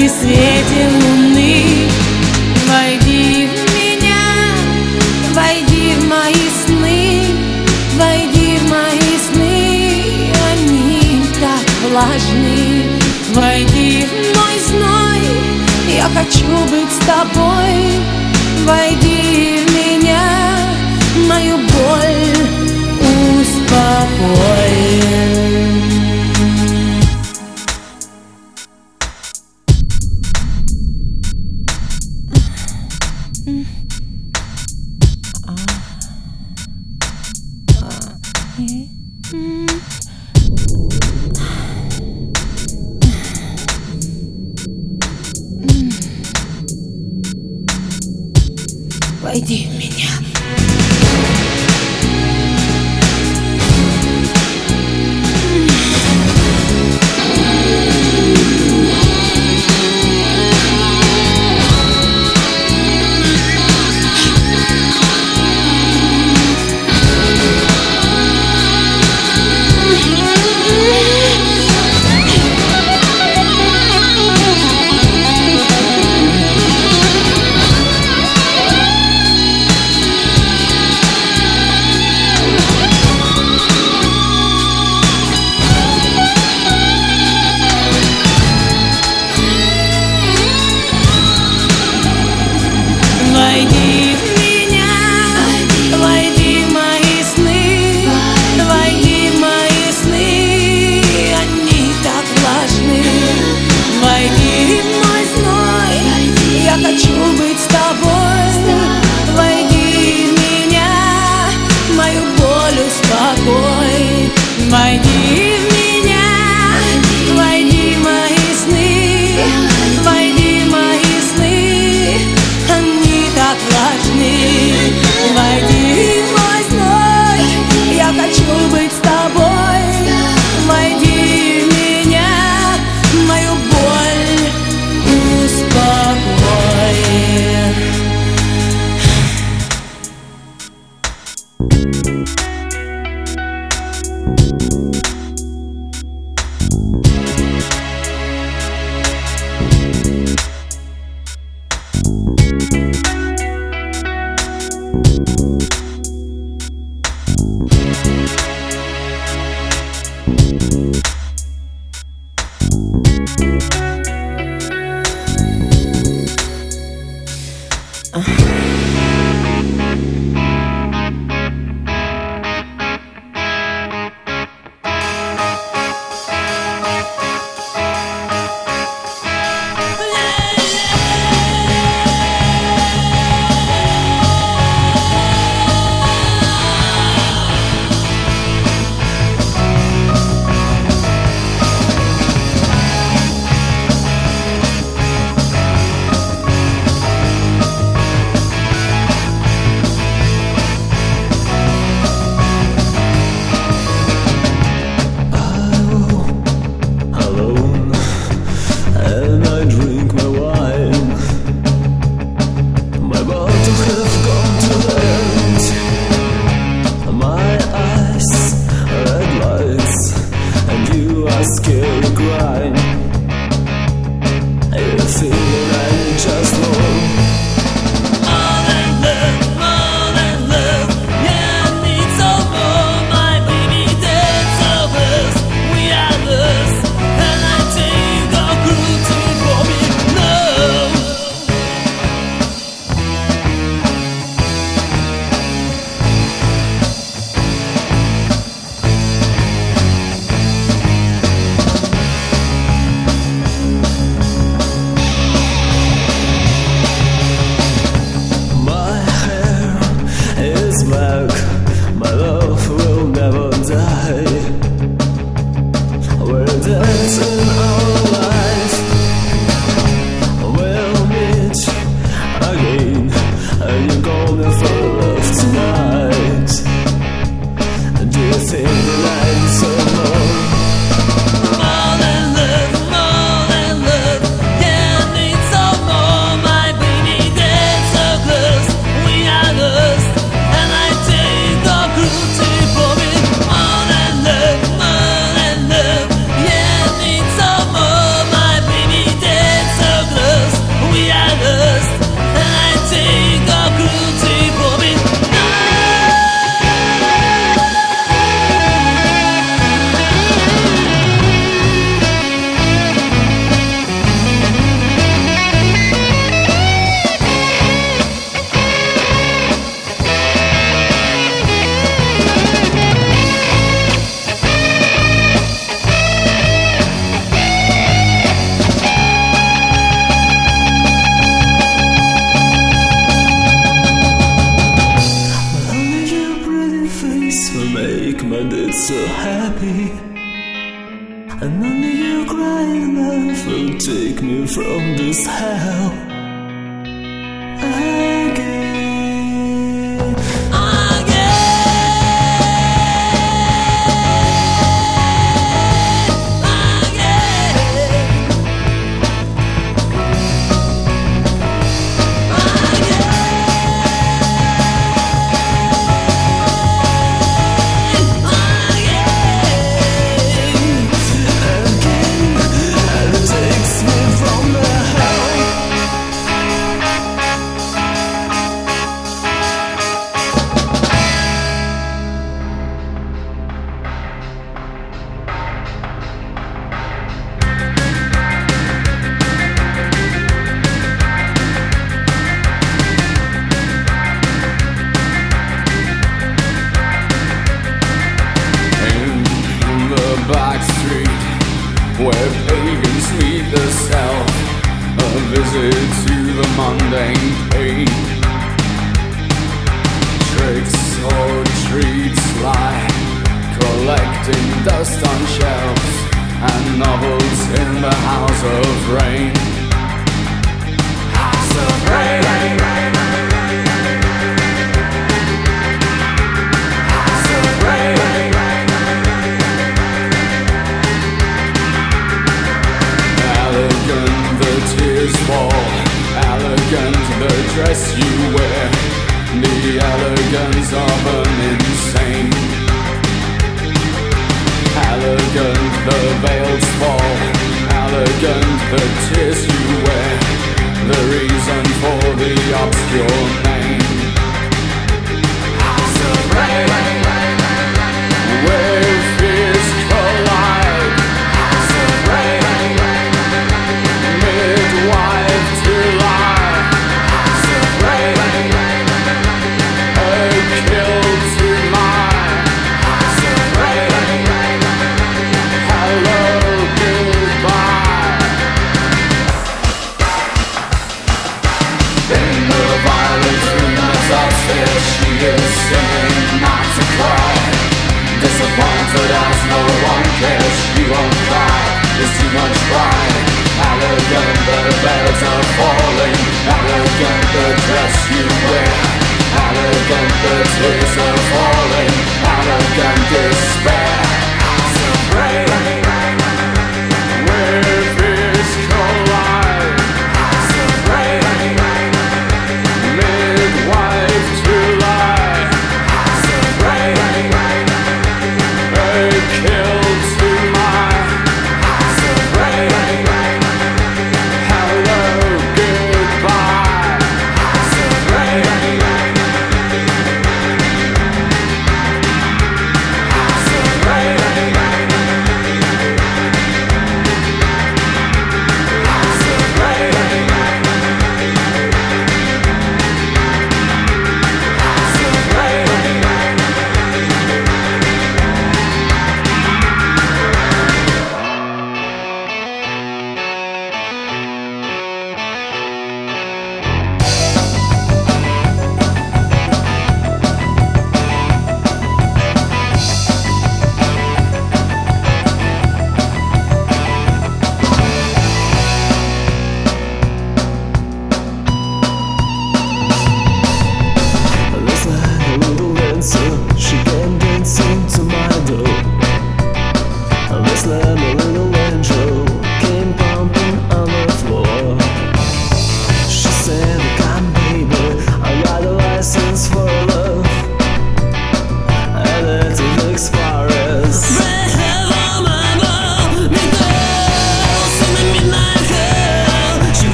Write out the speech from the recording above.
при свете луны. Войди в меня, войди в мои сны Войди в мои сны, они так влажны. Войди в мой зной, я хочу быть с тобой. Войди в меня, мою боль успокой. grind. I feel. your